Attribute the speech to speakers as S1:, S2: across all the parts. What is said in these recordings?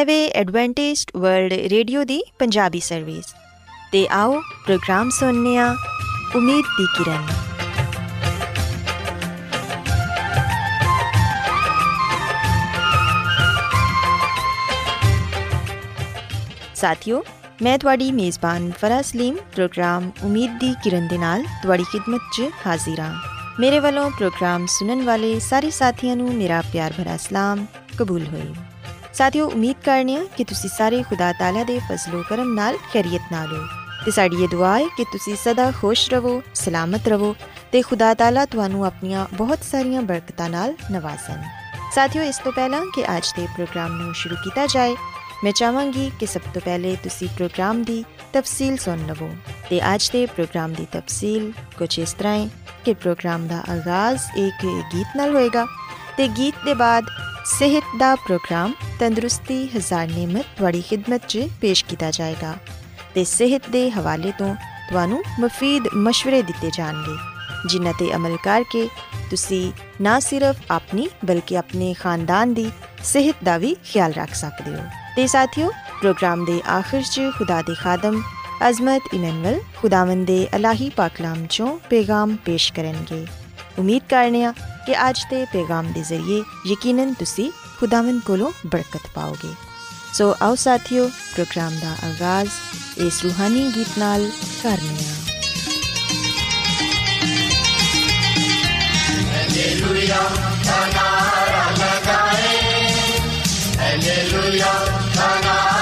S1: ہے وے Adventist World Radio دی پنجابی سروس تے آؤ پروگرام سننے امید دی کرن ساتھیو میں تھوڑی میزبان فرا سلیم پروگرام امید دی کرن دے نال تھوڑی خدمت چ حاضر ہاں میرے والوں پروگرام سنن والے سارے ساتھیاں نو میرا پیار بھرا سلام قبول ہوئے ساتھیو، امید کرنے ہاں کہ تسی سارے خدا تعالیٰ دے فضل و کرم نال خیریت نال ہو تے ساڈی یہ دعا ہے کہ تسی سدا خوش رہو، سلامت رہو تے خدا تعالیٰ تانوں اپنیاں بہت ساریاں برکتاں نال نوازن۔ ساتھیو، اس تو پہلا کہ اج دے پروگرام نو شروع کیتا جائے۔ میں چاہواں گی کہ سب تو پہلے تسی پروگرام دی تفصیل سن لو۔ تے اج دے پروگرام دی تفصیل کچھ اس طرح ہے کہ پروگرام دا آغاز ایک گیت نال ہوئے گا۔ تے گیت دے بعد صحت دا پروگرام تندرستی ہزار نعمت تھوڑی خدمت چ پیش کیتا جائے گا تے صحت دے حوالے تو تانوں مفید مشورے دیتے جان گے، جنہاں تے عمل کر کے تسی نہ صرف اپنی بلکہ اپنے خاندان دی صحت دا بھی خیال رکھ سکدے ہو۔ تے ساتھیو، پروگرام دے آخر چ خدا دے خادم عظمت ایمینول خداوند دے الہی پاکلام چوں پیغام پیش کرن گے۔ امید کرنے ہاں کہ اج دے پیغام دے ذریعے یقیناً تسی خداوند کولوں برکت پاؤ گے۔ سو آؤ ساتھیو، پروگرام دا آغاز اس روحانی گیت نال کرنے ہاں
S2: مسیحا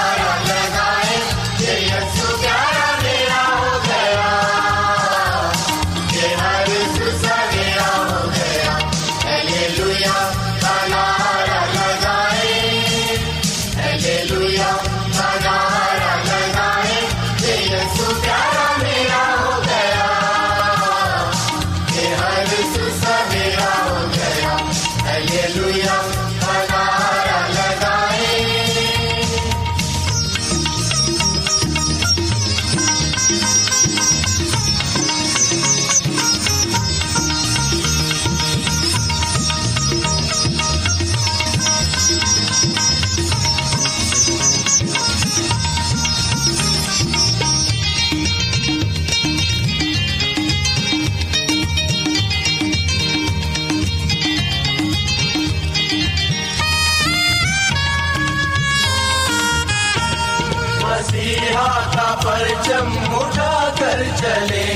S2: پرچم اٹھا کر چلے،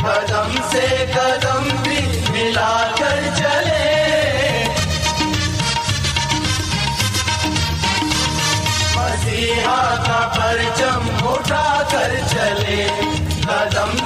S2: قدم سے قدم بھی ملا کر چلے۔ مسیحا کا پرچم اٹھا کر چلے، قدم سے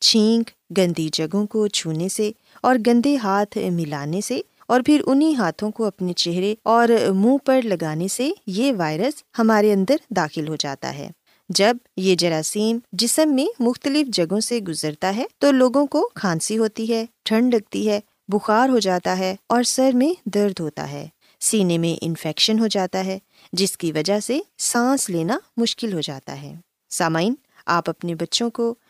S1: چھینک، گندی جگہوں کو چھونے سے اور گندے ہاتھ ملانے سے اور پھر انہیں ہاتھوں کو اپنے چہرے اور منہ پر لگانے سے یہ وائرس ہمارے اندر داخل ہو جاتا ہے۔ جب یہ جراثیم جسم میں مختلف جگہوں سے گزرتا ہے تو لوگوں کو کھانسی ہوتی ہے، ٹھنڈ لگتی ہے، بخار ہو جاتا ہے اور سر میں درد ہوتا ہے۔ سینے میں انفیکشن ہو جاتا ہے، جس کی وجہ سے سانس لینا مشکل ہو جاتا ہے۔ سامعین، آپ اپنے بچوں کو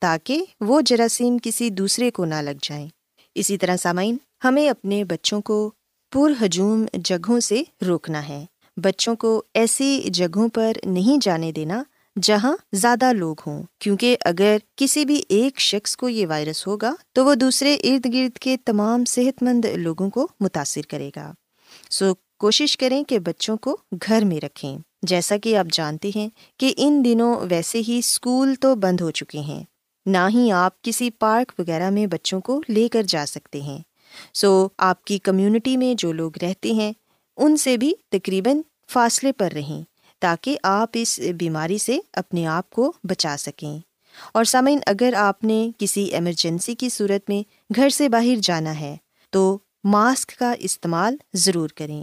S1: تاکہ وہ جراثیم کسی دوسرے کو نہ لگ جائیں۔ اسی طرح سامعین، ہمیں اپنے بچوں کو پر ہجوم جگہوں سے روکنا ہے۔ بچوں کو ایسی جگہوں پر نہیں جانے دینا جہاں زیادہ لوگ ہوں، کیونکہ اگر کسی بھی ایک شخص کو یہ وائرس ہوگا تو وہ دوسرے ارد گرد کے تمام صحت مند لوگوں کو متاثر کرے گا۔ سو کوشش کریں کہ بچوں کو گھر میں رکھیں۔ جیسا کہ آپ جانتے ہیں کہ ان دنوں ویسے ہی اسکول تو بند ہو چکے ہیں۔ نہ ہی آپ کسی پارک وغیرہ میں بچوں کو لے کر جا سکتے ہیں۔ سو آپ کی کمیونٹی میں جو لوگ رہتے ہیں، ان سے بھی تقریباً فاصلے پر رہیں تاکہ آپ اس بیماری سے اپنے آپ کو بچا سکیں۔ اور سامعین، اگر آپ نے کسی ایمرجنسی کی صورت میں گھر سے باہر جانا ہے، تو ماسک کا استعمال ضرور کریں۔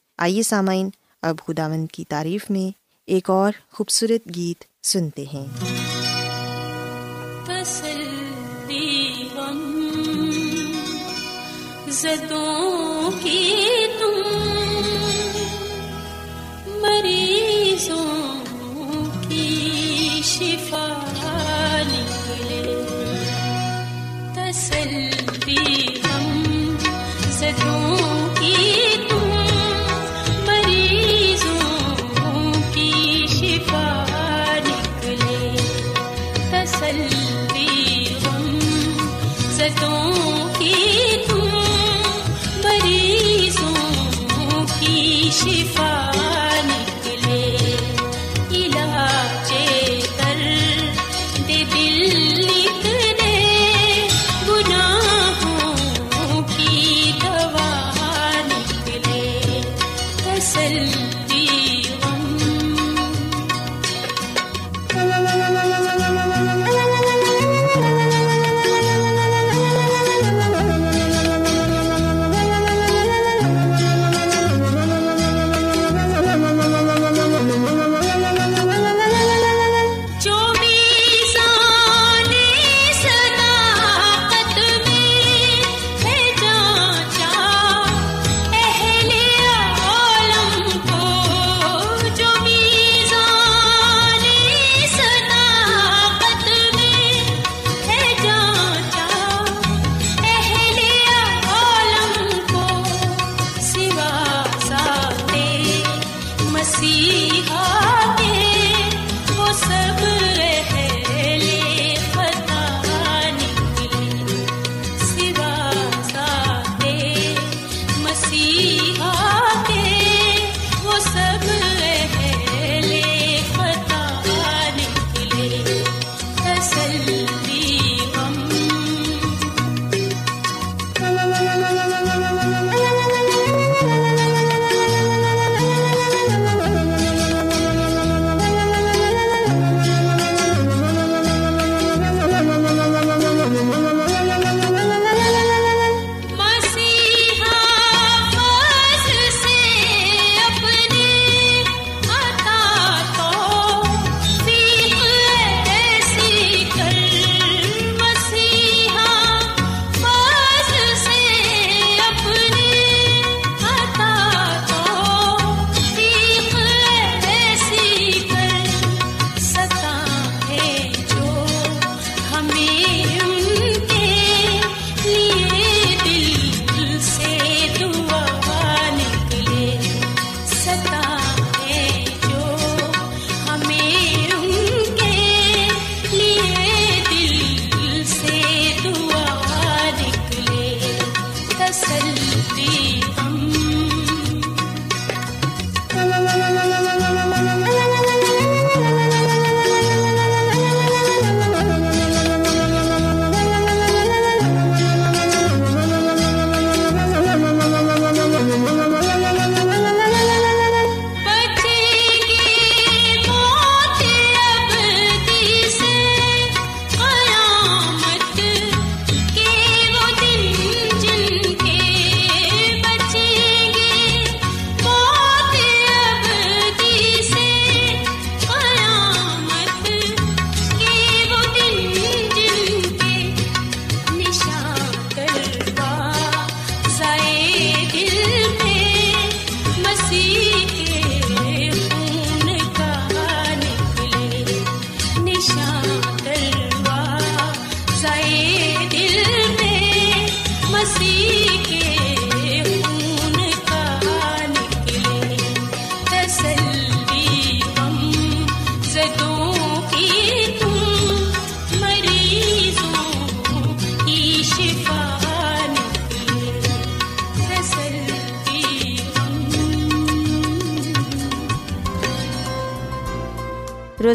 S1: آئیے سامعین، اب خداون کی تعریف میں ایک اور خوبصورت گیت سنتے ہیں۔
S3: زدوں کی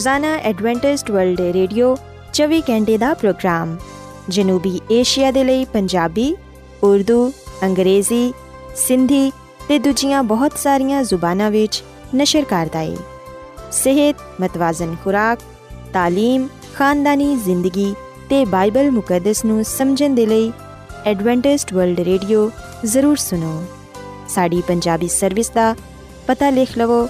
S3: روزانہ ایڈوینٹسٹ ورلڈ ریڈیو چوبی گھنٹے کا پروگرام۔ جنوبی ایشیا دے لئی پنجابی، اردو، انگریزی، سندھی تے دوجیاں بہت ساریاں زباناں وچ نشر کردا اے صحت، متوازن خوراک، تعلیم، خاندانی زندگی تے بائبل مقدس نو سمجھن دے لئی ایڈوینٹسٹ ورلڈ ریڈیو ضرور سنو۔ ساڈی پنجابی سروس دا پتہ لکھ لو۔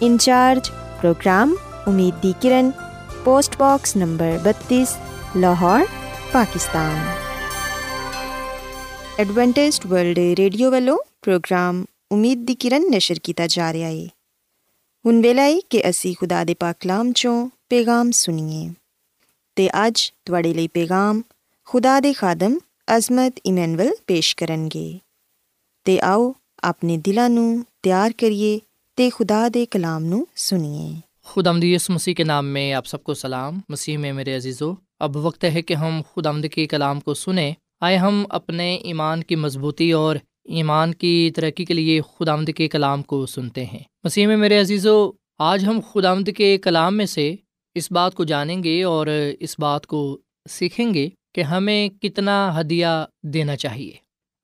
S3: انچارج پروگرام امید کی کرن، post box number 32 Lahore, Pakistan. Adventist World Radio والو، پروگرام امید دی کرن نشر کیتا جا رہا ہے۔ ہن ویلا ہے
S1: کہ اسی خدا دے پاک کلام چوں پیغام سنیے۔ تے اج تواڈے لئی پیغام خدا دے خادم عظمت ایمنول پیش کرن گے۔ تے آؤ اپنے دلانوں تیار کریے تے خدا دے کلام نوں سنیے۔ خدا آمد یس مسیح کے نام میں آپ سب کو سلام۔ مسیح میں میرے عزیزو، اب وقت ہے کہ ہم خدا آمد کے کلام کو سنیں۔ آئے ہم اپنے ایمان کی
S4: مضبوطی اور ایمان کی ترقی کے لیے خدا آمد کے کلام کو سنتے ہیں۔ مسیح میں میرے عزیزو، آج ہم خدا آمد کے کلام میں سے اس بات کو جانیں گے اور اس بات کو سیکھیں گے کہ ہمیں کتنا ہدیہ دینا چاہیے۔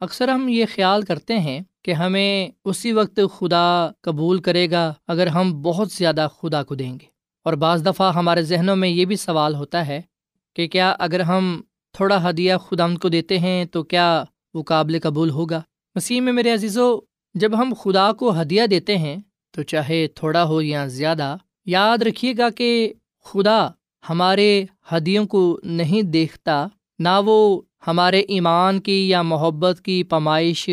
S4: اکثر ہم یہ خیال کرتے ہیں کہ ہمیں اسی وقت خدا قبول کرے گا اگر ہم بہت زیادہ خدا کو دیں گے۔ اور بعض دفعہ ہمارے ذہنوں میں یہ بھی سوال ہوتا ہے کہ کیا اگر ہم تھوڑا ہدیہ خدا ان کو دیتے ہیں تو کیا وہ قابل قبول ہوگا؟ مسیح میں میرے عزیزو، جب ہم خدا کو ہدیہ دیتے ہیں تو چاہے تھوڑا ہو یا زیادہ، یاد رکھیے گا کہ خدا ہمارے ہدیوں کو نہیں دیکھتا، نہ وہ ہمارے ایمان کی یا محبت کی پیمائش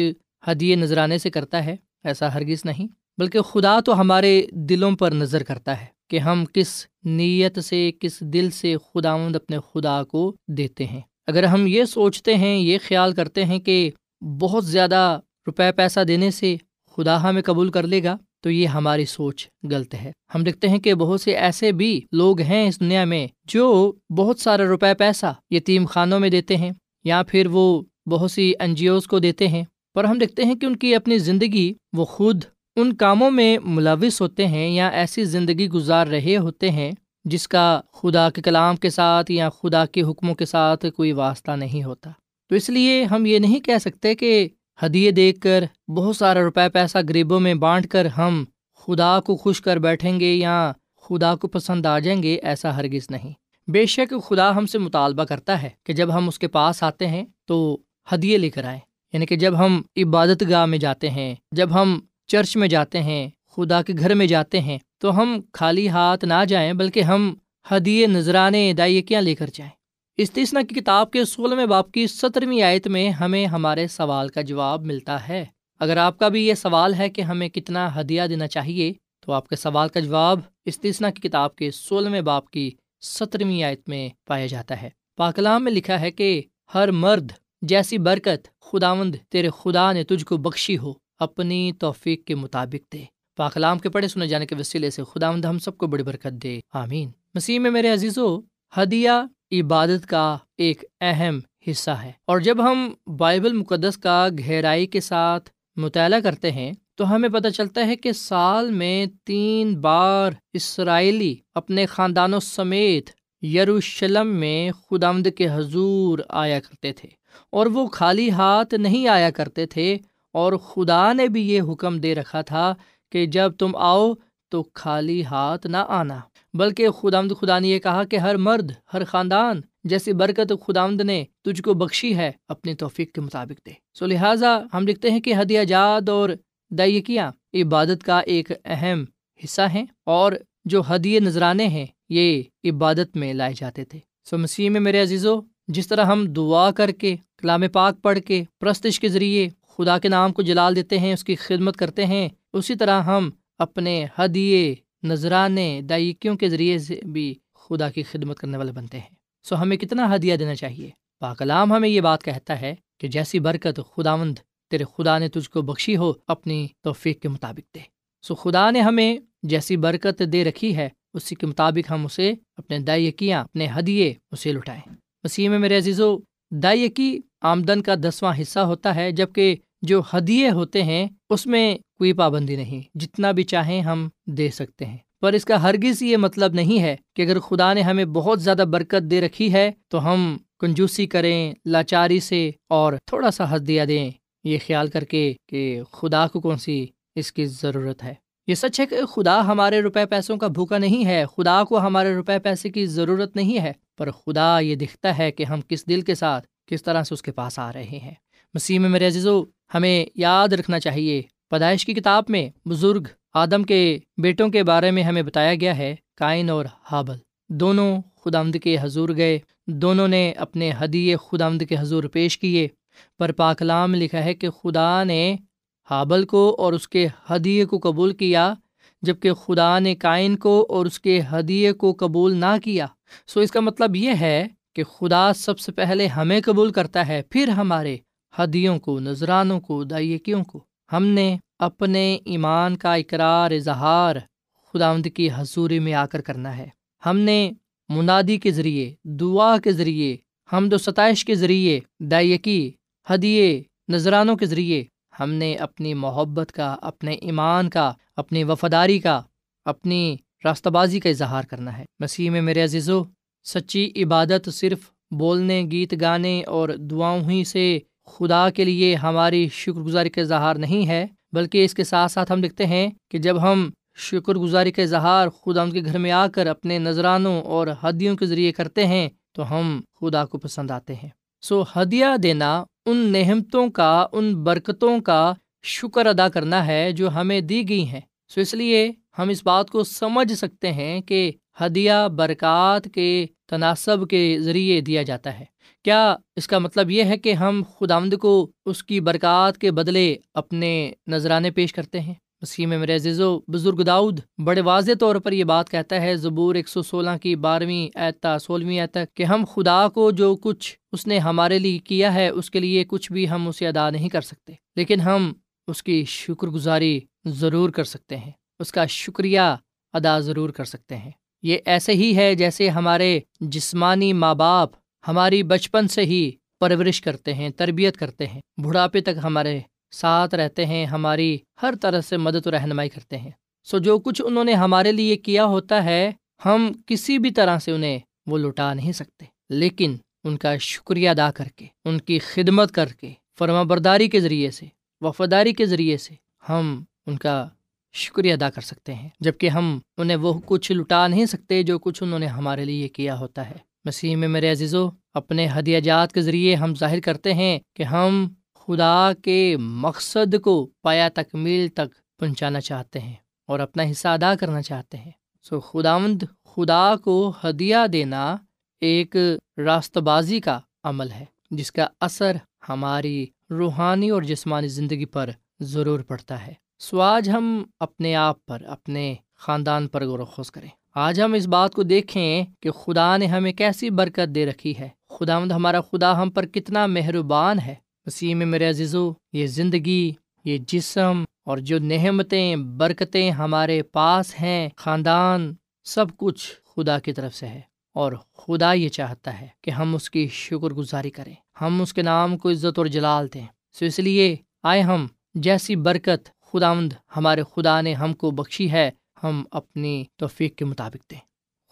S4: ہدیے نذرانے سے کرتا ہے، ایسا ہرگز نہیں، بلکہ خدا تو ہمارے دلوں پر نظر کرتا ہے کہ ہم کس نیت سے، کس دل سے خداوند اپنے خدا کو دیتے ہیں۔ اگر ہم یہ سوچتے ہیں، یہ خیال کرتے ہیں کہ بہت زیادہ روپے پیسہ دینے سے خدا ہمیں قبول کر لے گا، تو یہ ہماری سوچ غلط ہے۔ ہم دیکھتے ہیں کہ بہت سے ایسے بھی لوگ ہیں اس دنیا میں جو بہت سارا روپے پیسہ یتیم خانوں میں دیتے ہیں یا پھر وہ بہت سی این جی اوز کو دیتے ہیں۔ پر ہم دیکھتے ہیں کہ ان کی اپنی زندگی وہ خود ان کاموں میں ملوث ہوتے ہیں یا ایسی زندگی گزار رہے ہوتے ہیں جس کا خدا کے کلام کے ساتھ یا خدا کے حکموں کے ساتھ کوئی واسطہ نہیں ہوتا۔ تو اس لیے ہم یہ نہیں کہہ سکتے کہ ہدیے دیکھ کر بہت سارا روپے پیسہ غریبوں میں بانٹ کر ہم خدا کو خوش کر بیٹھیں گے یا خدا کو پسند آ جائیں گے ایسا ہرگز نہیں۔ بے شک خدا ہم سے مطالبہ کرتا ہے کہ جب ہم اس کے پاس آتے ہیں تو ہدیے لے کر آئیں۔ یعنی کہ جب ہم عبادت گاہ میں جاتے ہیں، جب ہم چرچ میں جاتے ہیں، خدا کے گھر میں جاتے ہیں، تو ہم خالی ہاتھ نہ جائیں بلکہ ہم ہدیے نذرانے دائیکیاں لے کر جائیں۔ استثنا کی کتاب کے سولہویں باپ کی سترویں آیت میں ہمیں ہمارے سوال کا جواب ملتا ہے۔ اگر آپ کا بھی یہ سوال ہے کہ ہمیں کتنا ہدیہ دینا چاہیے، تو آپ کے سوال کا جواب استثنا کی کتاب کے سولہویں باپ کی سترویں آیت میں پایا جاتا ہے۔ پاکلام میں لکھا ہے کہ ہر مرد جیسی برکت خداوند تیرے خدا نے تجھ کو بخشی ہو، اپنی توفیق کے مطابق دے۔ پاکلام کے پڑھے سنے جانے کے وسیلے سے خداوند ہم سب کو بڑی برکت دے۔ آمین۔ مسیح میں میرے عزیزو، ہدیہ عبادت کا ایک اہم حصہ ہے۔ اور جب ہم بائبل مقدس کا گہرائی کے ساتھ مطالعہ کرتے ہیں، تو ہمیں پتہ چلتا ہے کہ سال میں تین بار اسرائیلی اپنے خاندانوں سمیت یروشلم میں خدامد کے حضور آیا کرتے تھے۔ اور وہ خالی ہاتھ نہیں آیا کرتے تھے اور خدا نے بھی یہ حکم دے رکھا تھا کہ جب تم آؤ تو خالی ہاتھ نہ آنا۔ بلکہ خدامد خدا نے یہ کہا کہ ہر مرد، ہر خاندان جیسی برکت خدامد نے تجھ کو بخشی ہے، اپنی توفیق کے مطابق دے۔ سو لہٰذا ہم لکھتے ہیں کہ ہدیہ جات اور دائیکیاں عبادت کا ایک اہم حصہ ہیں اور جو ہدیے نذرانے ہیں، یہ عبادت میں لائے جاتے تھے۔ سو مسیح میں میرے عزیزو جس طرح ہم دعا کر کے، کلام پاک پڑھ کے، پرستش کے ذریعے خدا کے نام کو جلال دیتے ہیں، اس کی خدمت کرتے ہیں، اسی طرح ہم اپنے ہدیے، نذرانے، دائیکیوں کے ذریعے سے بھی خدا کی خدمت کرنے والے بنتے ہیں۔ سو ہمیں کتنا ہدیہ دینا چاہیے؟ پاکلام ہمیں یہ بات کہتا ہے کہ جیسی برکت خداوند تیرے خدا نے تجھ کو بخشی ہو، اپنی توفیق کے مطابق دے۔ سو خدا نے ہمیں جیسی برکت دے رکھی ہے، اسی کے مطابق ہم اسے اپنے دائیکیاں، اپنے ہدیے اسے لٹائیں۔ مسیح میں میرے عزیزو دائیکی آمدن کا دسواں حصہ ہوتا ہے جبکہ جو ہدیے ہوتے ہیں، اس میں کوئی پابندی نہیں، جتنا بھی چاہیں ہم دے سکتے ہیں۔ پر اس کا ہرگز یہ مطلب نہیں ہے کہ اگر خدا نے ہمیں بہت زیادہ برکت دے رکھی ہے، تو ہم کنجوسی کریں، لاچاری سے اور تھوڑا سا ہدیہ دیں۔ یہ خیال کر کے کہ خدا کو کون سی اس کی ضرورت ہے۔ یہ سچ ہے کہ خدا ہمارے روپے پیسوں کا بھوکا نہیں ہے، خدا کو ہمارے روپے پیسے کی ضرورت نہیں ہے۔ پر خدا یہ دکھتا ہے کہ ہم کس دل کے ساتھ کس طرح سے اس کے پاس آ رہے ہیں۔ مسیح میں میرے عزیزو، ہمیں یاد رکھنا چاہیے، پیدائش کی کتاب میں بزرگ آدم کے بیٹوں کے بارے میں ہمیں بتایا گیا ہے، کائن اور حابل دونوں خدا آمد کے حضور گئے، دونوں نے اپنے ہدیے خدا آمد کے حضور پیش کیے۔ پر پاکلام لکھا ہے کہ خدا نے حابل کو اور اس کے ہدیے کو قبول کیا جبکہ خدا نے کائن کو اور اس کے ہدیے کو قبول نہ کیا۔ سو اس کا مطلب یہ ہے کہ خدا سب سے پہلے ہمیں قبول کرتا ہے، پھر ہمارے ہدیوں کو، نذرانوں کو، دائیکیوں کو۔ ہم نے اپنے ایمان کا اقرار، اظہار خدا کی حضوری میں آ کر کرنا ہے۔ ہم نے منادی کے ذریعے، دعا کے ذریعے، حمد و ستائش کے ذریعے، دائیکی، ہدیے، نذرانوں کے ذریعے ہم نے اپنی محبت کا، اپنے ایمان کا، اپنی وفاداری کا، اپنی راستہ بازی کا اظہار کرنا ہے۔ مسیح میں میرے عزیز و سچی عبادت صرف بولنے، گیت گانے اور دعاؤں ہی سے خدا کے لیے ہماری شکر گزاری کا اظہار نہیں ہے، بلکہ اس کے ساتھ ساتھ ہم دیکھتے ہیں کہ جب ہم شکر گزاری کا اظہار خدا ان کے گھر میں آ کر اپنے نذرانوں اور ہدیوں کے ذریعے کرتے ہیں، تو ہم خدا کو پسند آتے ہیں۔ سو ہدیہ دینا ان نعمتوں کا، ان برکتوں کا شکر ادا کرنا ہے جو ہمیں دی گئی ہیں۔ سو اس لیے ہم اس بات کو سمجھ سکتے ہیں کہ ہدیہ برکات کے تناسب کے ذریعے دیا جاتا ہے۔ کیا اس کا مطلب یہ ہے کہ ہم خدا کو اس کی برکات کے بدلے اپنے نذرانے پیش کرتے ہیں؟ مسیح میں میرے عزیز و بزرگ داؤد بڑے واضح طور پر یہ بات کہتا ہے، زبور ایک سو سولہ کی بارہویں اعتا سولہویں اعتا کہ ہم خدا کو جو کچھ اس نے ہمارے لیے کیا ہے، اس کے لیے کچھ بھی ہم اسے ادا نہیں کر سکتے۔ لیکن ہم اس کی شکر گزاری ضرور کر سکتے ہیں۔ اس کا شکریہ ادا ضرور کر سکتے ہیں۔ یہ ایسے ہی ہے جیسے ہمارے جسمانی ماں باپ ہماری بچپن سے ہی پرورش کرتے ہیں، تربیت کرتے ہیں۔ بڑھاپے تک ہمارے ساتھ رہتے ہیں، ہماری ہر طرح سے مدد و رہنمائی کرتے ہیں۔ سو جو کچھ انہوں نے ہمارے لیے کیا ہوتا ہے، ہم کسی بھی طرح سے انہیں وہ لٹا نہیں سکتے۔ لیکن ان کا شکریہ ادا کر کے، ان کی خدمت کر کے، فرما برداری کے ذریعے سے وفاداری کے ذریعے سے ہم ان کا شکریہ ادا کر سکتے ہیں جبکہ ہم انہیں وہ کچھ لٹا نہیں سکتے جو کچھ انہوں نے ہمارے لیے کیا ہوتا ہے۔ مسیح میں میرے عزیزو، اپنے ہدیہ جات کے ذریعے ہم ظاہر کرتے ہیں کہ ہم خدا کے مقصد کو پایا تکمیل تک پہنچانا چاہتے ہیں اور اپنا حصہ ادا کرنا چاہتے ہیں۔ سو خداوند خدا کو ہدیہ دینا ایک راست بازی کا عمل ہے، جس کا اثر ہماری روحانی اور جسمانی زندگی پر ضرور پڑتا ہے۔ سو آج ہم اپنے آپ پر، اپنے خاندان پر غور و خوض کریں۔ آج ہم اس بات کو دیکھیں کہ خدا نے ہمیں کیسی برکت دے رکھی ہے۔ خدا مند ہمارا خدا ہم پر کتنا مہربان ہے۔ وسیم میرے عزیزو، یہ زندگی، یہ جسم اور جو نعمتیں، برکتیں ہمارے پاس ہیں، خاندان، سب کچھ خدا کی طرف سے ہے۔ اور خدا یہ چاہتا ہے کہ ہم اس کی شکر گزاری کریں۔ ہم اس کے نام کو عزت اور جلال دیں۔ سو اس لیے آئے ہم، جیسی برکت خدا مند ہمارے خدا نے ہم کو بخشی ہے، ہم اپنی توفیق کے مطابق دیں۔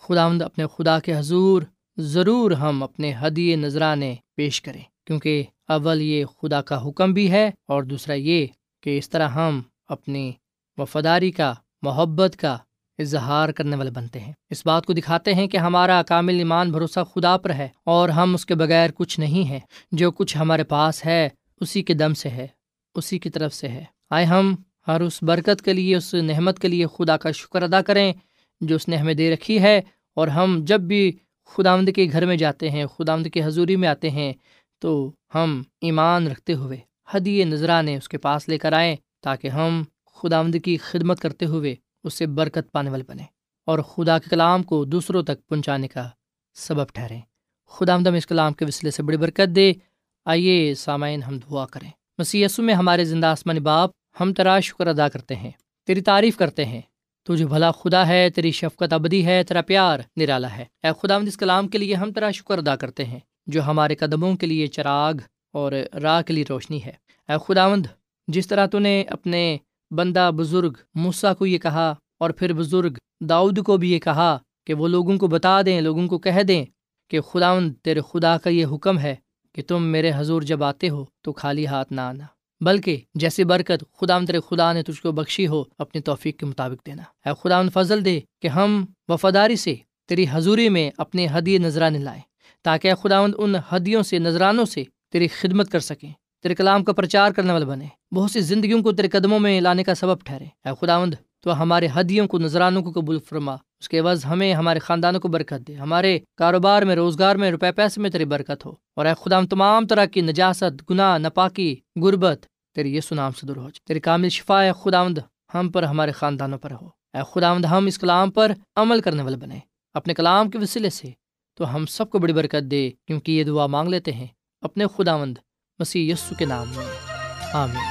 S4: خدا مند اپنے خدا کے حضور ضرور ہم اپنے ہدیے نذرانے پیش کریں، کیونکہ اول یہ خدا کا حکم بھی ہے اور دوسرا یہ کہ اس طرح ہم اپنی وفاداری کا، محبت کا اظہار کرنے والے بنتے ہیں۔ اس بات کو دکھاتے ہیں کہ ہمارا کامل ایمان بھروسہ خدا پر ہے اور ہم اس کے بغیر کچھ نہیں ہیں۔ جو کچھ ہمارے پاس ہے، اسی کے دم سے ہے، اسی کی طرف سے ہے۔ آئے ہم ہر اس برکت کے لیے، اس نعمت کے لیے خدا کا شکر ادا کریں جو اس نے ہمیں دے رکھی ہے۔ اور ہم جب بھی خدا آمد کے گھر میں جاتے ہیں خدا آمد کی حضوری میں آتے ہیں، تو ہم ایمان رکھتے ہوئے حدی نذرانے اس کے پاس لے کر آئیں تاکہ ہم خدا آمد کی خدمت کرتے ہوئے اس سے برکت پانے والے بنیں اور خدا کے کلام کو دوسروں تک پہنچانے کا سبب ٹھہریں۔ خدا آمدم اس کلام کے وسیلے سے بڑی برکت دے۔ آئیے سامعین ہم دعا کریں۔ مسی میں ہمارے زندہ آسمانی باپ، ہم تیرا شکر ادا کرتے ہیں۔ تیری تعریف کرتے ہیں۔ تو جو بھلا خدا ہے، تیری شفقت ابدی ہے، تیرا پیار نرالا ہے۔ اے خدا اس کلام کے لیے ہم تیرا شکر ادا کرتے ہیں، جو ہمارے قدموں کے لیے چراغ اور راہ کے لیے روشنی ہے۔ اے خداوند جس طرح تو نے اپنے بندہ بزرگ موسا کو یہ کہا اور پھر بزرگ داؤد کو بھی یہ کہا کہ وہ لوگوں کو بتا دیں، لوگوں کو کہہ دیں کہ خداوند تیرے خدا کا یہ حکم ہے کہ تم میرے حضور جب آتے ہو تو خالی ہاتھ نہ آنا، بلکہ جیسی برکت خدا تیرے خدا نے تجھ کو بخشی ہو اپنی توفیق کے مطابق دینا۔ اے خدا فضل دے کہ ہم وفاداری سے تیری حضوری میں اپنے حدی نذرانے لائیں، تاکہ خداوند ان ہدیوں سے، نذرانوں سے تیری خدمت کر سکیں، تیرے کلام کا پرچار کرنے والے بنے بہت سی زندگیوں کو تیرے قدموں میں لانے کا سبب ٹھہرے۔ اے خداوند، تو ہمارے ہدیوں کو نذرانوں کو قبول فرما۔ اس کے عوض ہمیں، ہمارے خاندانوں کو برکت دے۔ ہمارے کاروبار میں، روزگار میں روپے پیسے میں تیری برکت ہو۔ اور اے خدا تمام طرح کی نجاست، گناہ نپاکی غربت تیری یہ سنام سے دور ہو جائے۔ تیری کامل شفا ہے خداوند، ہم پر، ہمارے خاندانوں پر ہو۔ اے خداوند، ہم اس کلام پر عمل کرنے والے بنے۔ اپنے کلام کے وسیلے سے تو ہم سب کو بڑی برکت دے، کیونکہ یہ دعا مانگ لیتے ہیں۔ اپنے خداوند، مسیح یسو کے نام میں۔ آمین۔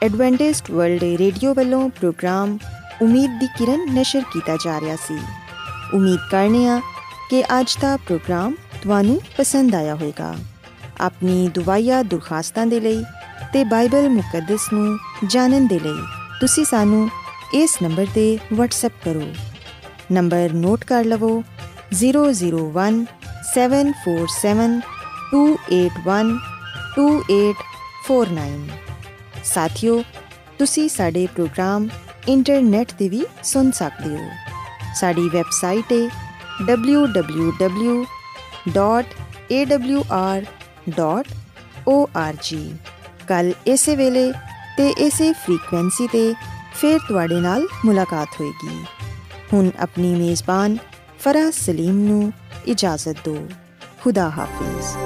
S1: ایڈوینٹسٹ ورلڈ ریڈیو والوں پروگرام امید دی کرن نشر کیتا جا رہا سی۔ امید کرنے ہاں کہ اج دا پروگرام تانوں پسند آیا ہوئے گا۔ اپنی دعائیا درخواستوں کے لیے تے بائبل مقدس نو جانن دے لئی ਤੁਸੀਂ ਸਾਨੂੰ ਇਸ ਨੰਬਰ ਤੇ WhatsApp ਕਰੋ ਨੰਬਰ ਨੋਟ ਕਰ ਲਵੋ 001747 two eight one two eight, four nine. ساتھیو، تسی ساڈے پروگرام انٹرنیٹ تے وی سن سکتے ہو۔ ساڈی ویب سائٹ ہے W W W dot A W R dot O R G. کل اسی ویلے تے اسی فریکوینسی تے پھر تواڈے خدا حافظ